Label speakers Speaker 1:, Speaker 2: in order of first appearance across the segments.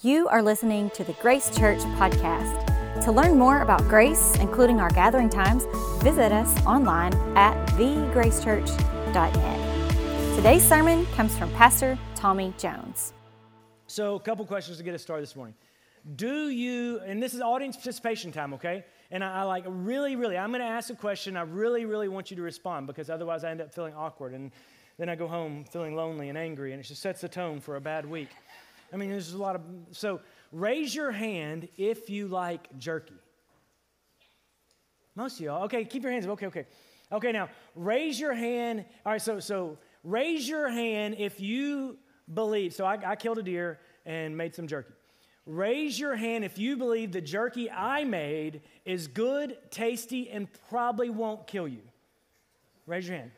Speaker 1: You are listening to the Grace Church podcast. To learn more about Grace, including our gathering times, visit us online at thegracechurch.net. Today's sermon comes from Pastor Tommy Jones.
Speaker 2: So, a couple questions to get us started this morning. Do you, and this is audience participation time, okay? And I, I like really, really, I'm going to ask a question. I really, really want you to respond because otherwise I end up feeling awkward. And then I go home feeling lonely and angry, and it just sets the tone for a bad week. I mean, there's a lot of. So raise your hand if you like jerky. Most of y'all. Okay, keep your hands up. Okay, okay. Okay, now raise your hand. All right, so so raise your hand if you believe. So I, I killed a deer and made some jerky. Raise your hand if you believe the jerky I made is good, tasty, and probably won't kill you. Raise your hand.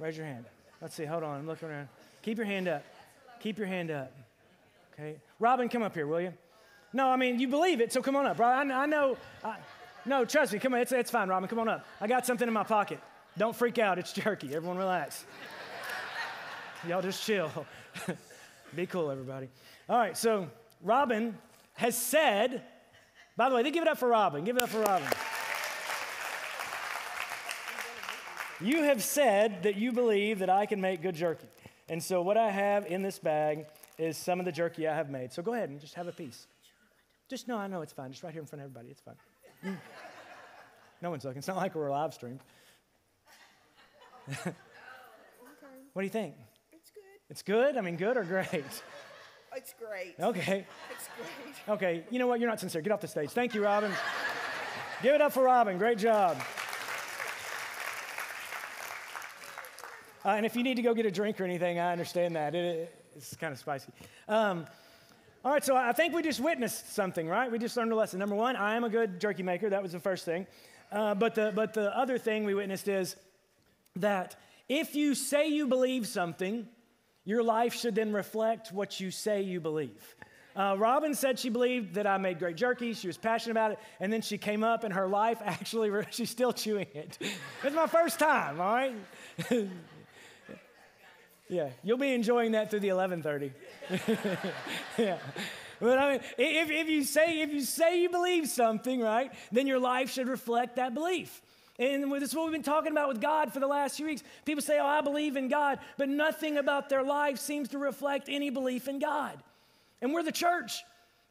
Speaker 2: Raise your hand. Let's see. Hold on. I'm looking around. Keep your hand up. Keep your hand up. Okay. Robin, come up here, will you? No, I mean, you believe it, so come on up. Robin, I, I know. I, no, trust me. Come on. It's, it's fine, Robin. Come on up. I got something in my pocket. Don't freak out. It's jerky. Everyone relax. Y'all just chill. Be cool, everybody. All right, so Robin has said, by the way, they give it up for Robin. Give it up for Robin. You have said that you believe that I can make good jerky. And so, what I have in this bag is some of the jerky I have made. So go ahead and just have a piece. Just no, I know it's fine. Just right here in front of everybody. It's fine. Mm. No one's looking. It's not like we're live streamed.
Speaker 3: okay.
Speaker 2: What do you think?
Speaker 3: It's good.
Speaker 2: It's good? I mean, good or great?
Speaker 3: It's great.
Speaker 2: Okay.
Speaker 3: It's great.
Speaker 2: Okay. You know what? You're not sincere. Get off the stage. Thank you, Robin. Give it up for Robin. Great job. Uh, and if you need to go get a drink or anything, I understand that. It, it's kind of spicy. Um, all right, so I think we just witnessed something, right? We just learned a lesson. Number one, I am a good jerky maker. That was the first thing. Uh, but, the, but the other thing we witnessed is that if you say you believe something, your life should then reflect what you say you believe. Uh, Robin said she believed that I made great jerky. She was passionate about it. And then she came up and her life actually, she's still chewing it. it's my first time, all right? Yeah, you'll be enjoying that through the 11:30. yeah. But I mean, if, if you say if you say you believe something, right, then your life should reflect that belief. And this is what we've been talking about with God for the last few weeks. People say, "Oh, I believe in God," but nothing about their life seems to reflect any belief in God. And we're the church.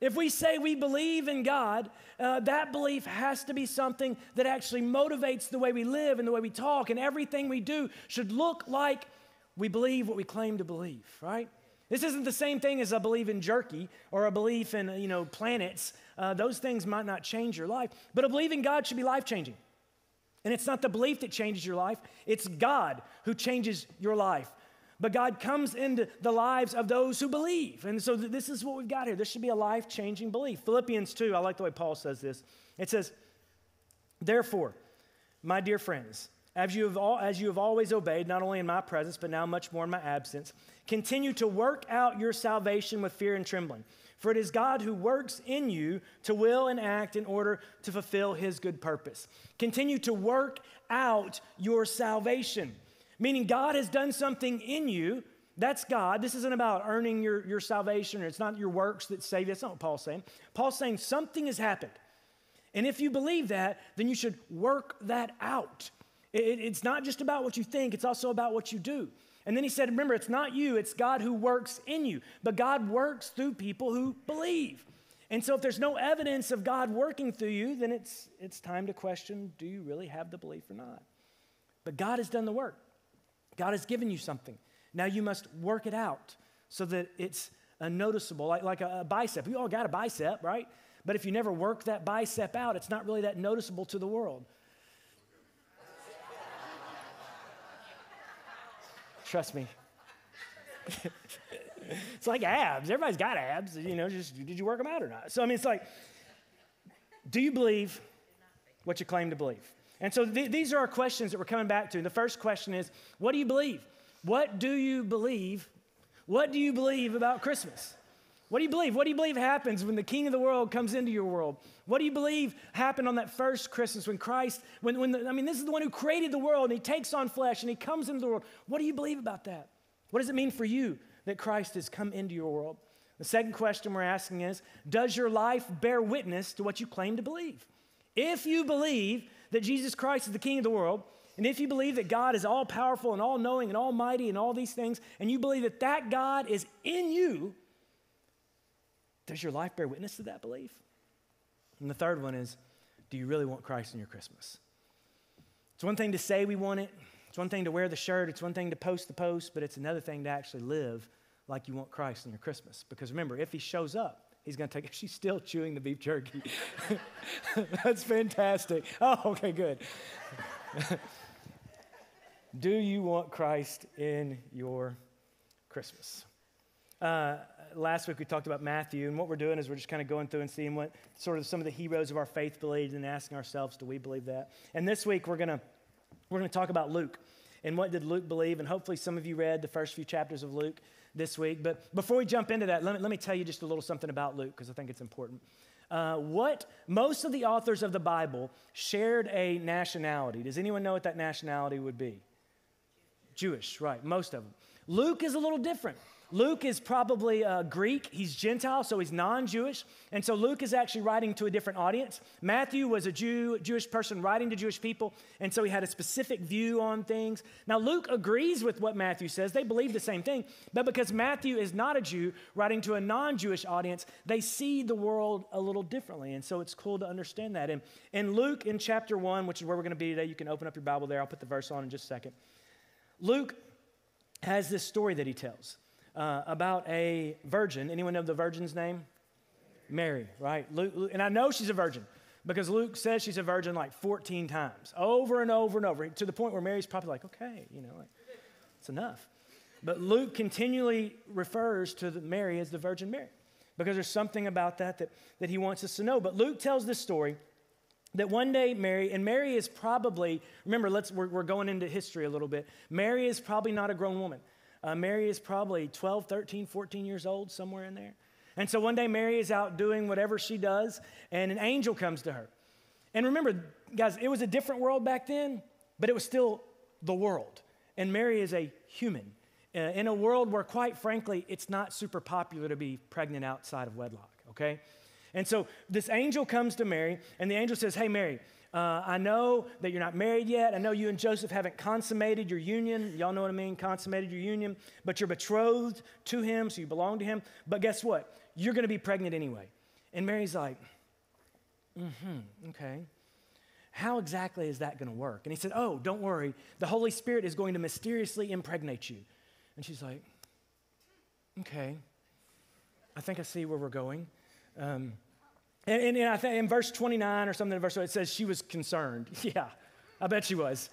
Speaker 2: If we say we believe in God, uh, that belief has to be something that actually motivates the way we live and the way we talk, and everything we do should look like we believe what we claim to believe, right? This isn't the same thing as a belief in jerky or a belief in, you know, planets. Uh, those things might not change your life, but a belief in God should be life changing. And it's not the belief that changes your life, it's God who changes your life. But God comes into the lives of those who believe. And so this is what we've got here. This should be a life changing belief. Philippians 2, I like the way Paul says this. It says, Therefore, my dear friends, as you, have all, as you have always obeyed, not only in my presence, but now much more in my absence, continue to work out your salvation with fear and trembling. For it is God who works in you to will and act in order to fulfill his good purpose. Continue to work out your salvation, meaning God has done something in you. That's God. This isn't about earning your, your salvation, or it's not your works that save you. That's not what Paul's saying. Paul's saying something has happened. And if you believe that, then you should work that out. It, it's not just about what you think, it's also about what you do. And then he said, Remember, it's not you, it's God who works in you. But God works through people who believe. And so, if there's no evidence of God working through you, then it's, it's time to question do you really have the belief or not? But God has done the work, God has given you something. Now you must work it out so that it's a noticeable, like, like a, a bicep. We all got a bicep, right? But if you never work that bicep out, it's not really that noticeable to the world. Trust me. it's like abs. Everybody's got abs. You know, just did you work them out or not? So, I mean, it's like, do you believe what you claim to believe? And so th- these are our questions that we're coming back to. And the first question is, what do you believe? What do you believe? What do you believe about Christmas? What do you believe? What do you believe happens when the king of the world comes into your world? What do you believe happened on that first Christmas when Christ, when, when the, I mean, this is the one who created the world and he takes on flesh and he comes into the world. What do you believe about that? What does it mean for you that Christ has come into your world? The second question we're asking is Does your life bear witness to what you claim to believe? If you believe that Jesus Christ is the King of the world, and if you believe that God is all powerful and all knowing and almighty and all these things, and you believe that that God is in you, does your life bear witness to that belief? And the third one is do you really want Christ in your Christmas? It's one thing to say we want it, it's one thing to wear the shirt, it's one thing to post the post, but it's another thing to actually live like you want Christ in your Christmas. Because remember, if he shows up, he's going to take it. She's still chewing the beef jerky. That's fantastic. Oh, okay, good. Do you want Christ in your Christmas? Uh, last week we talked about Matthew, and what we're doing is we're just kind of going through and seeing what sort of some of the heroes of our faith believed and asking ourselves, do we believe that? And this week we're going to we're going to talk about Luke and what did Luke believe, and hopefully some of you read the first few chapters of Luke this week. But before we jump into that, let me, let me tell you just a little something about Luke because I think it's important. Uh, what most of the authors of the Bible shared a nationality. Does anyone know what that nationality would be? Jewish, right? Most of them. Luke is a little different. Luke is probably uh, Greek. He's Gentile, so he's non Jewish. And so Luke is actually writing to a different audience. Matthew was a Jew, Jewish person writing to Jewish people, and so he had a specific view on things. Now, Luke agrees with what Matthew says. They believe the same thing. But because Matthew is not a Jew writing to a non Jewish audience, they see the world a little differently. And so it's cool to understand that. And in Luke, in chapter 1, which is where we're going to be today, you can open up your Bible there. I'll put the verse on in just a second. Luke has this story that he tells uh, about a virgin. Anyone know the virgin's name? Mary, right? Luke, Luke, and I know she's a virgin because Luke says she's a virgin like 14 times, over and over and over, to the point where Mary's probably like, okay, you know, like, it's enough. But Luke continually refers to Mary as the Virgin Mary because there's something about that, that that he wants us to know. But Luke tells this story that one day Mary, and Mary is probably, remember, let's, we're, we're going into history a little bit. Mary is probably not a grown woman. Uh, Mary is probably 12, 13, 14 years old, somewhere in there. And so one day Mary is out doing whatever she does, and an angel comes to her. And remember, guys, it was a different world back then, but it was still the world. And Mary is a human uh, in a world where, quite frankly, it's not super popular to be pregnant outside of wedlock, okay? And so this angel comes to Mary, and the angel says, Hey, Mary, uh, I know that you're not married yet. I know you and Joseph haven't consummated your union. Y'all know what I mean? Consummated your union. But you're betrothed to him, so you belong to him. But guess what? You're going to be pregnant anyway. And Mary's like, mm hmm, okay. How exactly is that going to work? And he said, Oh, don't worry. The Holy Spirit is going to mysteriously impregnate you. And she's like, Okay. I think I see where we're going. Um, and, and, and I think in verse 29 or something, in verse it says she was concerned. Yeah, I bet she was.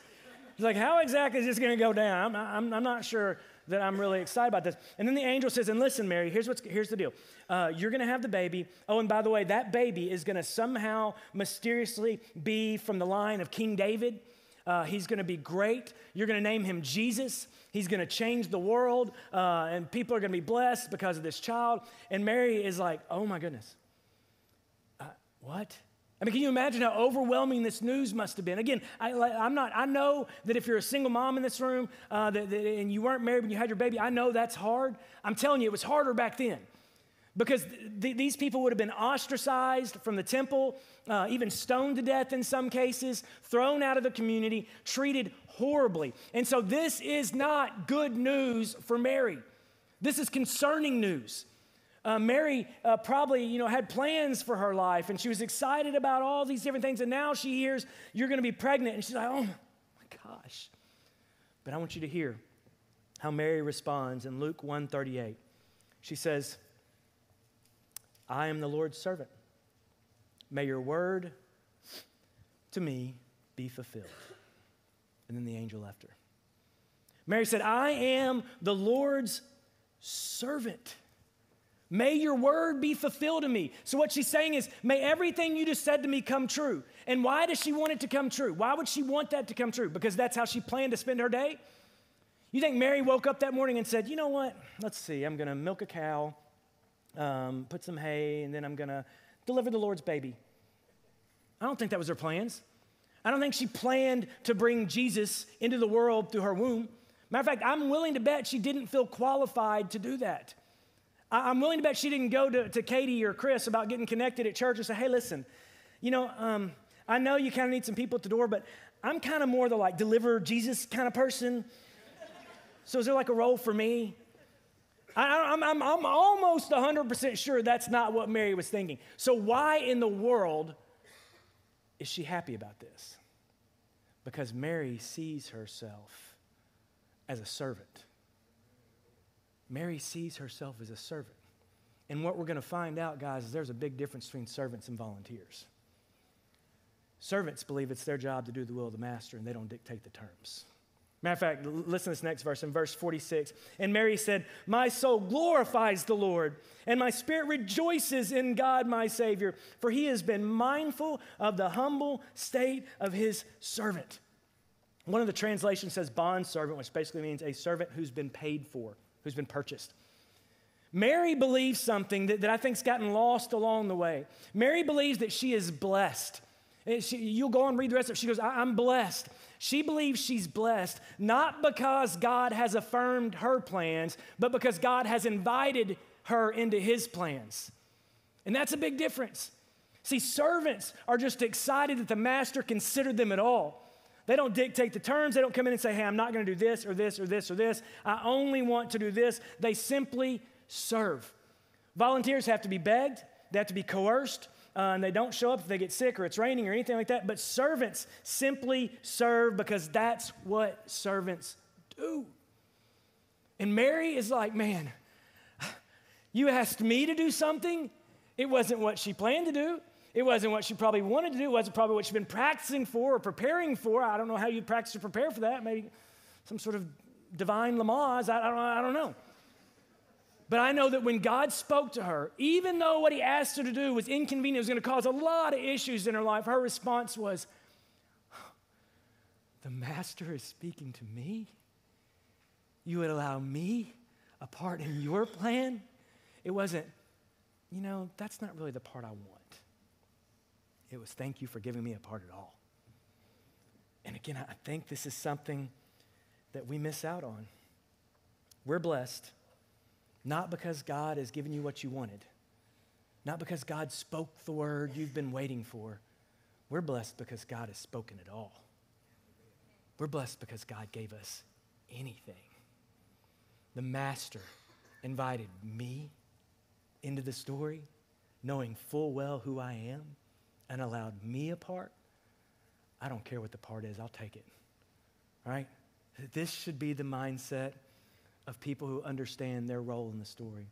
Speaker 2: She's like, how exactly is this going to go down? I'm, I'm, I'm, not sure that I'm really excited about this. And then the angel says, and listen, Mary, here's, what's, here's the deal. Uh, you're going to have the baby. Oh, and by the way, that baby is going to somehow mysteriously be from the line of King David. Uh, he's going to be great. You're going to name him Jesus. He's going to change the world, uh, and people are going to be blessed because of this child. And Mary is like, oh my goodness. What? I mean, can you imagine how overwhelming this news must have been? Again, I, am not, I know that if you're a single mom in this room uh, that, that, and you weren't married when you had your baby, I know that's hard. I'm telling you, it was harder back then because th- these people would have been ostracized from the temple, uh, even stoned to death in some cases, thrown out of the community, treated horribly. And so, this is not good news for Mary. This is concerning news. Uh, Mary uh, probably, you know, had plans for her life and she was excited about all these different things. And now she hears you're going to be pregnant. And she's like, oh my gosh. But I want you to hear how Mary responds in Luke 138. She says, I am the Lord's servant. May your word to me be fulfilled. And then the angel left her. Mary said, I am the Lord's servant. May your word be fulfilled in me. So, what she's saying is, may everything you just said to me come true. And why does she want it to come true? Why would she want that to come true? Because that's how she planned to spend her day? You think Mary woke up that morning and said, you know what? Let's see, I'm going to milk a cow, um, put some hay, and then I'm going to deliver the Lord's baby. I don't think that was her plans. I don't think she planned to bring Jesus into the world through her womb. Matter of fact, I'm willing to bet she didn't feel qualified to do that. I, am willing to bet she didn't go to, to Katie or Chris about getting connected at church and say, hey, listen, you know, um, I know you kind of need some people at the door, but I'm kind of more the like deliver Jesus kind of person. So is there like a role for me? I, am I'm, I'm almost 100% sure that's not what Mary was thinking. So, why in the world is she happy about this? Because Mary sees herself as a servant. Mary sees herself as a servant. And what we're going to find out, guys, is there's a big difference between servants and volunteers. Servants believe it's their job to do the will of the master, and they don't dictate the terms. Matter of fact, listen to this next verse in verse 46. And Mary said, My soul glorifies the Lord, and my spirit rejoices in God my Savior, for he has been mindful of the humble state of his servant. One of the translations says bond servant, which basically means a servant who's been paid for, who's been purchased. Mary believes something that, that I think's gotten lost along the way. Mary believes that she is blessed. She, you'll go and read the rest of it. She goes, I'm blessed. She believes she's blessed, not because God has affirmed her plans, but because God has invited her into his plans. And that's a big difference. See, servants are just excited that the master considered them at all. They don't dictate the terms. They don't come in and say, hey, I'm not going to do this or this or this or this. I only want to do this. They simply serve. Volunteers have to be begged, they have to be coerced, uh, and they don't show up if they get sick or it's raining or anything like that. But servants simply serve because that's what servants do. And Mary is like, man, you asked me to do something. It wasn't what she planned to do. It wasn't what she probably wanted to do. It wasn't probably what she'd been practicing for or preparing for. I don't know how you practice or prepare for that. Maybe some sort of divine Lamaze. I, I, don't, I don't know. But I know that when God spoke to her, even though what he asked her to do was inconvenient, was going to cause a lot of issues in her life, her response was, The Master is speaking to me? You would allow me a part in your plan? It wasn't, you know, that's not really the part I want. It was, Thank you for giving me a part at all. And again, I think this is something that we miss out on. We're blessed not because God has given you what you wanted, not because God spoke the word you've been waiting for. We're blessed because God has spoken it all. We're blessed because God gave us anything. The Master invited me into the story, knowing full well who I am, and allowed me a part. I don't care what the part is, I'll take it. Right? This should be the mindset of people who understand their role in the story.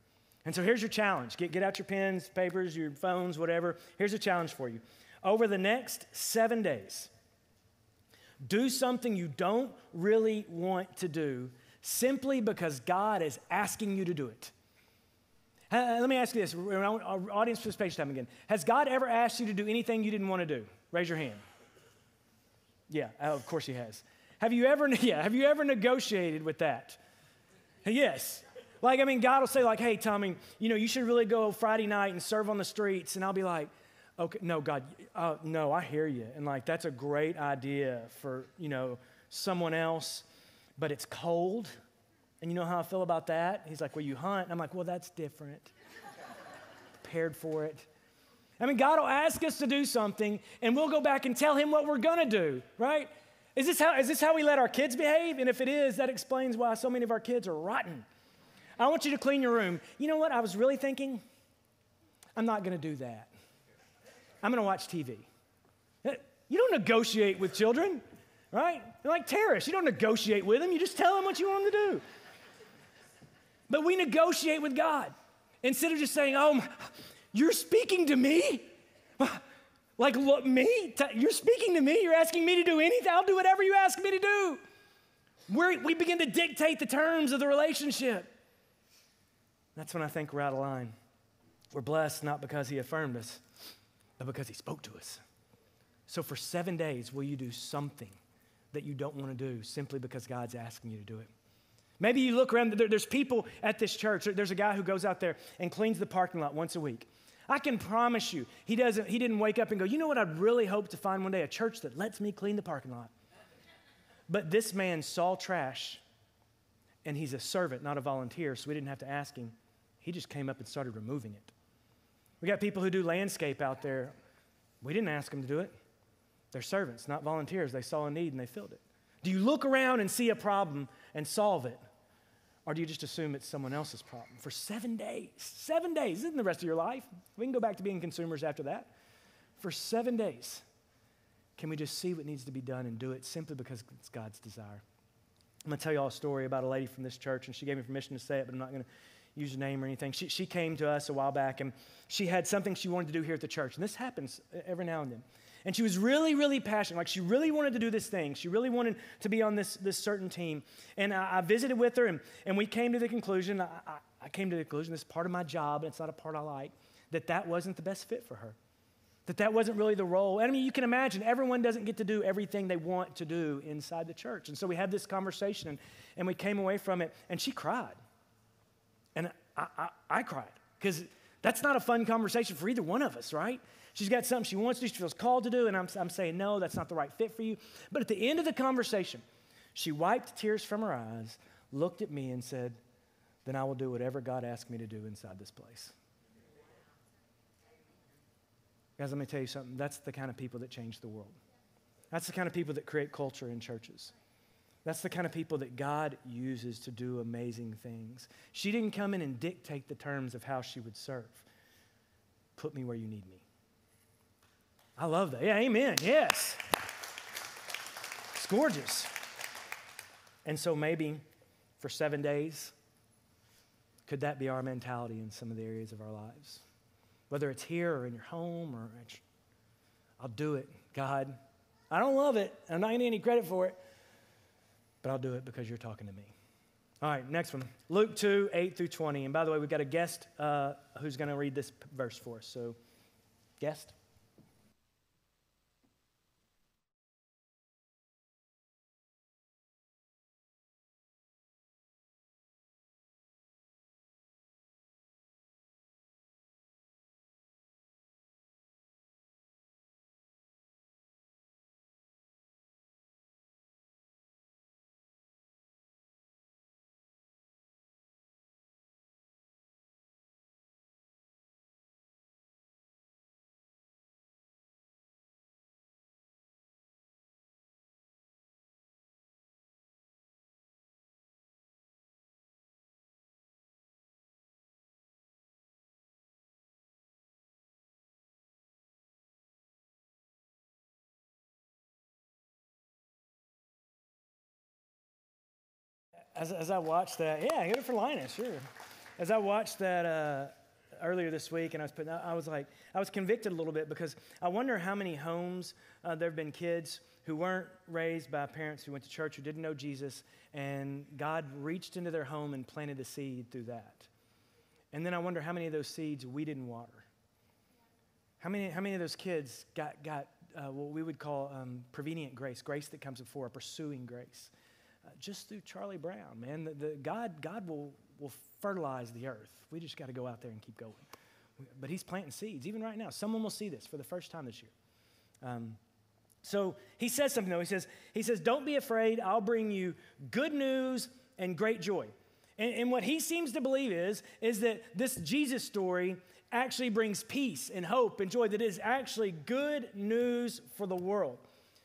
Speaker 2: And so here's your challenge get, get out your pens, papers, your phones, whatever. Here's a challenge for you. Over the next seven days, do something you don't really want to do simply because God is asking you to do it. Uh, let me ask you this our audience participation time again. Has God ever asked you to do anything you didn't want to do? Raise your hand. Yeah, oh, of course He has. Have you ever, yeah, have you ever negotiated with that? Yes. Like, I mean, God will say, like, hey, Tommy, you know, you should really go Friday night and serve on the streets. And I'll be like, okay, no, God, uh, no, I hear you. And like, that's a great idea for, you know, someone else, but it's cold. And you know how I feel about that? He's like, well, you hunt. And I'm like, well, that's different. Prepared for it. I mean, God will ask us to do something, and we'll go back and tell him what we're going to do, right? Is this, how, is this how we let our kids behave? And if it is, that explains why so many of our kids are rotten. I want you to clean your room. You know what? I was really thinking, I'm not going to do that. I'm going to watch TV. Eh, you don't negotiate with children, right? They're like terrorists. You don't negotiate with them, you just tell them what you want them to do. But we negotiate with God. Instead of just saying, Oh, you're speaking to me? Like, look, me? You're speaking to me. You're asking me to do anything. I'll do whatever you ask me to do. We're, we begin to dictate the terms of the relationship. That's when I think we're out of line. We're blessed not because He affirmed us, but because He spoke to us. So, for seven days, will you do something that you don't want to do simply because God's asking you to do it? Maybe you look around, there's people at this church. There's a guy who goes out there and cleans the parking lot once a week. I can promise you, he, doesn't, he didn't wake up and go, you know what I'd really hope to find one day? A church that lets me clean the parking lot. But this man saw trash, and he's a servant, not a volunteer, so we didn't have to ask him. He He just came up and started removing it. We got people who do landscape out there. We didn't ask them to do it. They're servants, not volunteers. They saw a need and they filled it. Do you look around and see a problem and solve it? Or do you just assume it's someone else's problem? For seven days, seven days, isn't the rest of your life? We can go back to being consumers after that. For seven days, can we just see what needs to be done and do it simply because it's God's desire? I'm going to tell you all a story about a lady from this church, and she gave me permission to say it, but I'm not going to use her name or anything. She, she came to us a while back, and she had something she wanted to do here at the church. And this happens every now and then. And she was really, really passionate. Like she really wanted to do this thing. She really wanted to be on this, this certain team. And I, I visited with her, and, and we came to the conclusion I, I, I came to the conclusion, this is part of my job, and it's not a part I like, that that wasn't the best fit for her that that wasn't really the role. And I mean, you can imagine everyone doesn't get to do everything they want to do inside the church. And so we had this conversation and, and we came away from it, and she cried. And I, I, I cried because that's not a fun conversation for either one of us, right? She's got something she wants to do, she feels called to do, and I'm, I'm saying, no, that's not the right fit for you. But at the end of the conversation, she wiped tears from her eyes, looked at me, and said, then I will do whatever God asks me to do inside this place. Guys, let me tell you something. That's the kind of people that change the world. That's the kind of people that create culture in churches. That's the kind of people that God uses to do amazing things. She didn't come in and dictate the terms of how she would serve. Put me where you need me. I love that. Yeah, amen. Yes. It's gorgeous. And so maybe for seven days, could that be our mentality in some of the areas of our lives? whether it's here or in your home or I'll do it, God. I don't love it. I'm not going to get any credit for it, but I'll do it because you're talking to me. All right, next one. Luke 2, 8 through 20. And by the way, we've got a guest uh, who's going to read this verse for us. So, guest? As, as I watched that, yeah, get it for Linus, sure. As I watched that uh, earlier this week, and I was putting, I was like, I was convicted a little bit because I wonder how many homes uh, there have been kids who weren't raised by parents who went to church who didn't know Jesus, and God reached into their home and planted a seed through that. And then I wonder how many of those seeds we didn't water. How many, how many of those kids got, got uh, what we would call um, prevenient grace, grace that comes before, pursuing grace? Uh, just through Charlie Brown, man. The, the, God, God will, will fertilize the earth. We just got to go out there and keep going. But He's planting seeds, even right now. Someone will see this for the first time this year. Um, so he says something though. He says, he says, Don't be afraid, I'll bring you good news and great joy. And, and what he seems to believe is, is that this Jesus story actually brings peace and hope and joy, that is actually good news for the world.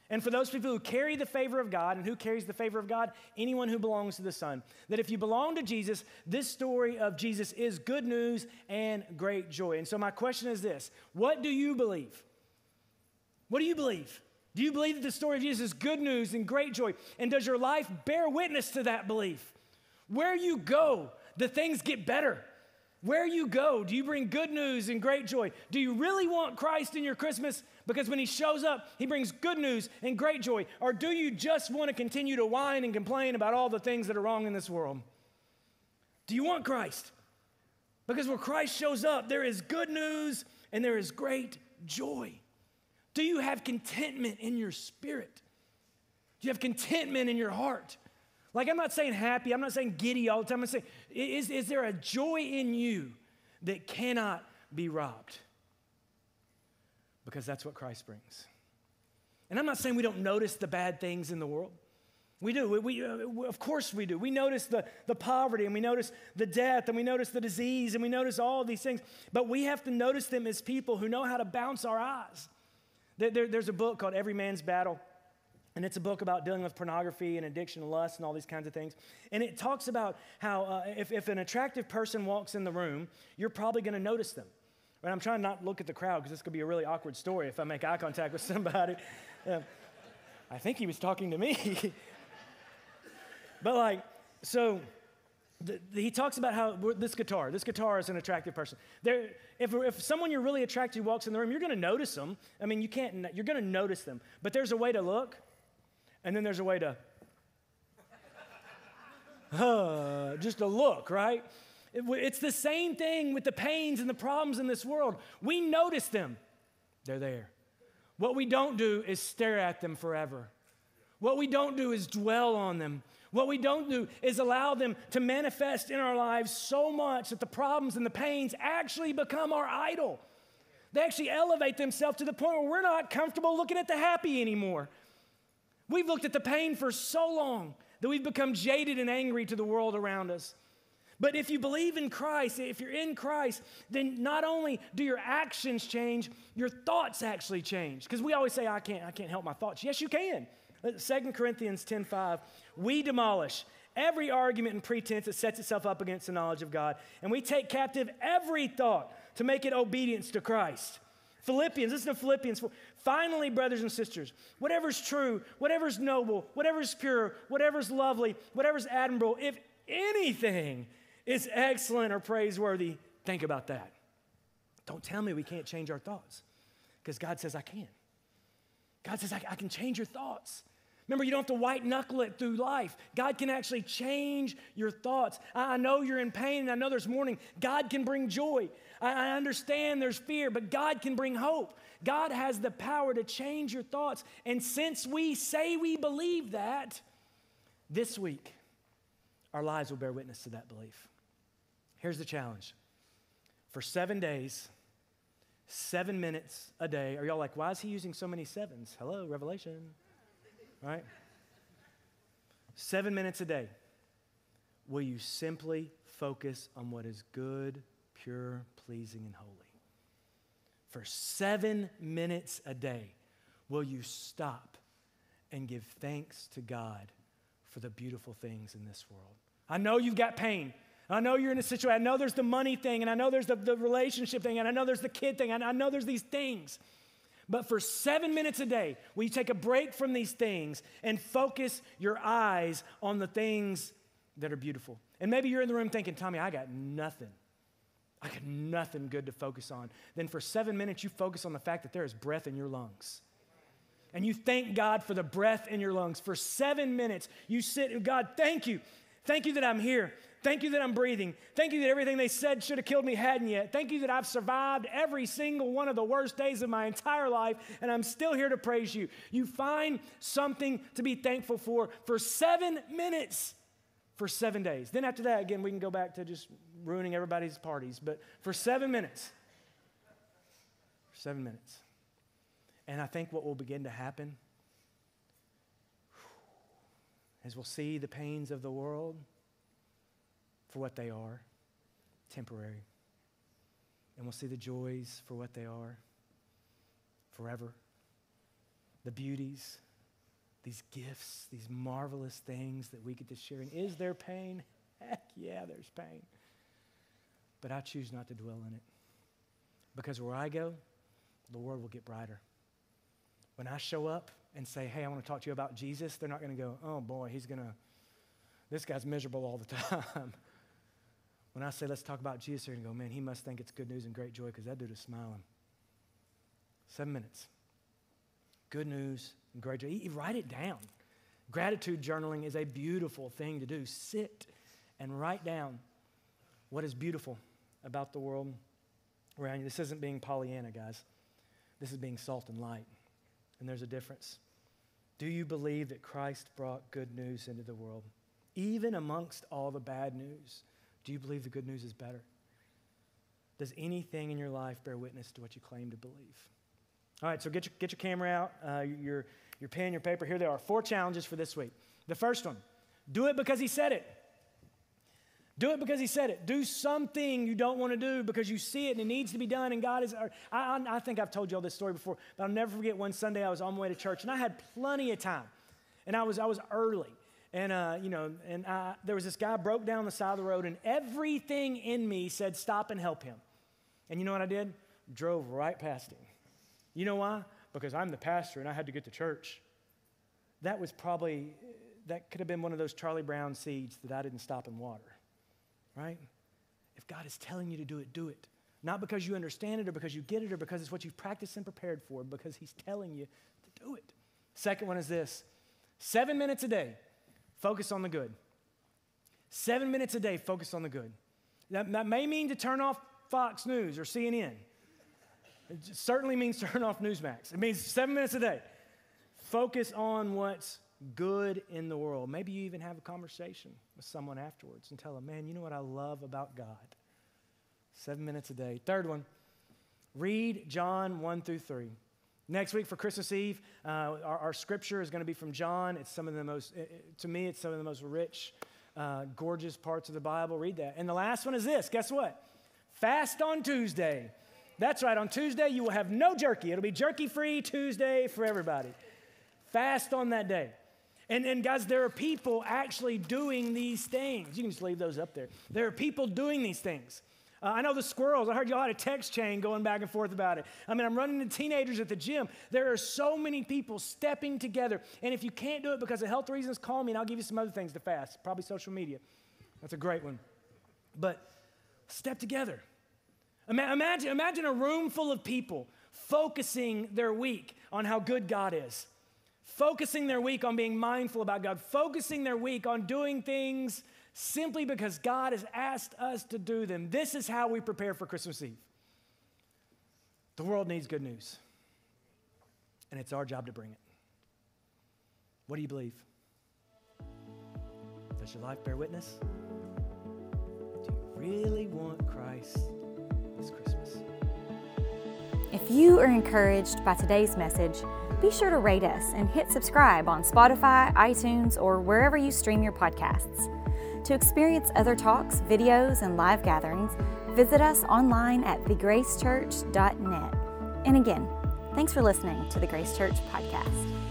Speaker 2: And for those people who carry the favor of God, and who carries the favor of God? Anyone who belongs to the Son. That if you belong to Jesus, this story of Jesus is good news and great joy. And so, my question is this What do you believe? What do you believe? Do you believe that the story of Jesus is good news and great joy? And does your life bear witness to that belief? Where you go, the things get better. Where you go, do you bring good news and great joy? Do you really want Christ in your Christmas? Because when he shows up, he brings good news and great joy. Or do you just want to continue to whine and complain about all the things that are wrong in this world? Do you want Christ? Because when Christ shows up, there is good news and there is great joy. Do you have contentment in your spirit? Do you have contentment in your heart? Like, I'm not saying happy, I'm not saying giddy all the time. I'm saying, is, is there a joy in you that cannot be robbed? Because that's what Christ brings. And I'm not saying we don't notice the bad things in the world. We do. We, we, uh, of course we do. We notice the, the poverty and we notice the death and we notice the disease and we notice all these things. But we have to notice them as people who know how to bounce our eyes. There, there, there's a book called Every Man's Battle. And it's a book about dealing with pornography and addiction and lust and all these kinds of things. And it talks about how uh, if, if an attractive person walks in the room, you're probably going to notice them. And I'm trying not to look at the crowd because this could be a really awkward story if I make eye contact with somebody. I think he was talking to me. but like, so the, the, he talks about how this guitar, this guitar is an attractive person. There, if, if someone you're really attracted to walks in the room, you're going to notice them. I mean, you can't, you're going to notice them. But there's a way to look and then there's a way to, uh, just a look, right? It, it's the same thing with the pains and the problems in this world. We notice them, they're there. What we don't do is stare at them forever. What we don't do is dwell on them. What we don't do is allow them to manifest in our lives so much that the problems and the pains actually become our idol. They actually elevate themselves to the point where we're not comfortable looking at the happy anymore. We've looked at the pain for so long that we've become jaded and angry to the world around us. But if you believe in Christ, if you're in Christ, then not only do your actions change, your thoughts actually change. Because we always say, I can't, I can't help my thoughts. Yes, you can. Uh, 2 Corinthians 10:5, we demolish every argument and pretense that sets itself up against the knowledge of God, and we take captive every thought to make it obedience to Christ. Philippians, listen to Philippians. Finally, brothers and sisters, whatever's true, whatever's noble, whatever's pure, whatever's lovely, whatever's admirable, if anything is excellent or praiseworthy, think about that. Don't tell me we can't change our thoughts because God says I can. God says I, I can change your thoughts. Remember, you don't have to white knuckle it through life. God can actually change your thoughts. I know you're in pain and I know there's mourning. God can bring joy. I understand there's fear, but God can bring hope. God has the power to change your thoughts. And since we say we believe that, this week, our lives will bear witness to that belief. Here's the challenge for seven days, seven minutes a day. Are y'all like, why is he using so many sevens? Hello, Revelation. Right? Seven minutes a day. Will you simply focus on what is good, pure, pleasing, and holy? For seven minutes a day, will you stop and give thanks to God for the beautiful things in this world? I know you've got pain. I know you're in a situation. I know there's the money thing, and I know there's the, the relationship thing, and I know there's the kid thing, and I know there's these things. But for seven minutes a day, will you take a break from these things and focus your eyes on the things that are beautiful? And maybe you're in the room thinking, Tommy, I got nothing. I got nothing good to focus on. Then for seven minutes, you focus on the fact that there is breath in your lungs. And you thank God for the breath in your lungs. For seven minutes, you sit and God, thank you. Thank you that I'm here. Thank you that I'm breathing. Thank you that everything they said should have killed me hadn't yet. Thank you that I've survived every single one of the worst days of my entire life and I'm still here to praise you. You find something to be thankful for for seven minutes, for seven days. Then after that, again, we can go back to just ruining everybody's parties, but for seven minutes, for seven minutes. And I think what will begin to happen is we'll see the pains of the world for what they are temporary. And we'll see the joys for what they are forever. The beauties, these gifts, these marvelous things that we get to share. And is there pain? Heck yeah, there's pain. But I choose not to dwell in it. Because where I go, the world will get brighter. When I show up and say, hey, I want to talk to you about Jesus, they're not going to go, oh boy, he's going to, this guy's miserable all the time. When I say, let's talk about Jesus, they're going to go, man, he must think it's good news and great joy because that dude is smiling. Seven minutes. Good news and great joy. You write it down. Gratitude journaling is a beautiful thing to do. Sit and write down what is beautiful about the world around you. This isn't being Pollyanna, guys. This is being salt and light. And there's a difference. Do you believe that Christ brought good news into the world, even amongst all the bad news? Do you believe the good news is better? Does anything in your life bear witness to what you claim to believe? All right, so get your, get your camera out, uh, your, your pen, your paper. Here they are. Four challenges for this week. The first one, do it because He said it. Do it because he said it. Do something you don't want to do because you see it and it needs to be done. And God is. I, I, I, think I've told you all this story before, but I'll never forget one Sunday I was on my way to church and I had plenty of time, and I was I was early, and uh, you know, and I, there was this guy broke down the side of the road, and everything in me said stop and help him. And you know what I did? Drove right past him. You know why? Because I'm the pastor and I had to get to church. That was probably that could have been one of those Charlie Brown seeds that I didn't stop and water right? If God is telling you to do it, do it. Not because you understand it or because you get it or because it's what you've practiced and prepared for, because He's telling you to do it. Second one is this seven minutes a day, focus on the good. Seven minutes a day, focus on the good. That, that may mean to turn off Fox News or CNN. It certainly means turn off Newsmax. It means seven minutes a day. Focus on what's good in the world. Maybe you even have a conversation with someone afterwards and tell them, man, you know what I love about God? Seven minutes a day. Third one, read John 1 through 3. Next week for Christmas Eve, uh, our, our, scripture is going to be from John. It's some of the most, to me, it's some of the most rich, uh, gorgeous parts of the Bible. Read that. And the last one is this guess what? Fast on Tuesday. That's right, on Tuesday, you will have no jerky. It'll be jerky free Tuesday for everybody. Fast on that day. And, and guys, there are people actually doing these things. You can just leave those up there. There are people doing these things. Uh, I know the squirrels. I heard y'all had a text chain going back and forth about it. I mean, I'm running into teenagers at the gym. There are so many people stepping together. And if you can't do it because of health reasons, call me and I'll give you some other things to fast. Probably social media. That's a great one. But step together. Imagine, imagine a room full of people focusing their week on how good God is focusing their week on being mindful about God, focusing their week on doing things simply because God has asked us to do them. This is how we prepare for Christmas Eve. The world needs good news, and it's our job to bring it. What do you believe? Does your life bear witness? Do you really want Christ this Christmas?
Speaker 1: If you are encouraged by today's message, be sure to rate us and hit subscribe on Spotify, iTunes, or wherever you stream your podcasts. To experience other talks, videos, and live gatherings, visit us online at thegracechurch.net. And again, thanks for listening to the Grace Church Podcast.